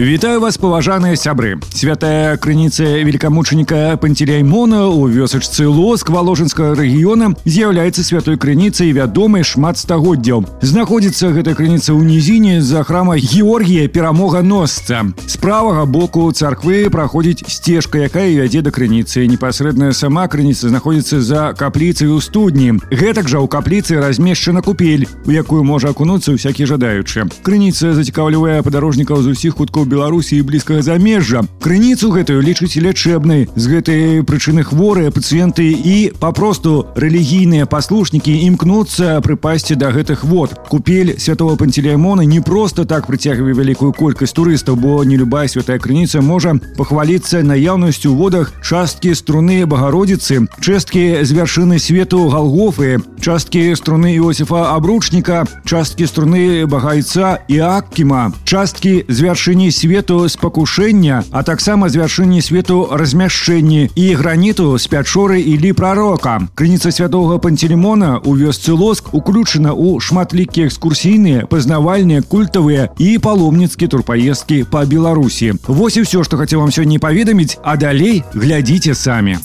Вітаю вас паважаныя сябры святая крыніца великамучаніка панцеляймона у вёсачцы лоск валожынскага рэгіёна з'яўляецца святой крыніцай вядомай шмат стагоддзяў знаходзіцца гэта крыніца ў нізіне за храма георгія перамога носца з правага боку царквы праходзіць сцежка якая вядзе да крыніцы непасрэдная сама крыніца знаходзіцца за капліцай у студні гэтак жа ў капліцы размешчана купель у якую можа акунуцца ўсякі жадаючы крыніца зацікаўлівае падарожнікаў з усіх куткоў беларусі і блізкага замежжа крыніцу гэтую лічыць лячэбнай з гэтай прычыны хворыя пацыенты і папросту рэлігійныя паслушнікі імкнуцца прыпасці да гэтых вод купель святого пантелеймона не просто так прыцягвае вялікую колькасць турыстаў бо не любая святая крыніца можа пахваліцца наяўнасцю у водах часткі струны багародзіцы часткі з вяршыны свету галгофы часткі струны іосифа абручніка часткі струны багайца і аккіма часткі з вяршыні свету з пакушэння а таксама з вяршыні свету размяшчэнні і граніту з пячоры ілі прарока крыніца святого пантелеймона у вёсцы лоск уключана ў шматлікія экскурсійныя пазнавальныя культавыя і паломніцкі турпаездкі па беларусі вось і ўсё што хацеў вам сёння паведаміць а далей глядзіце самі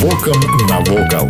Вокам навокал.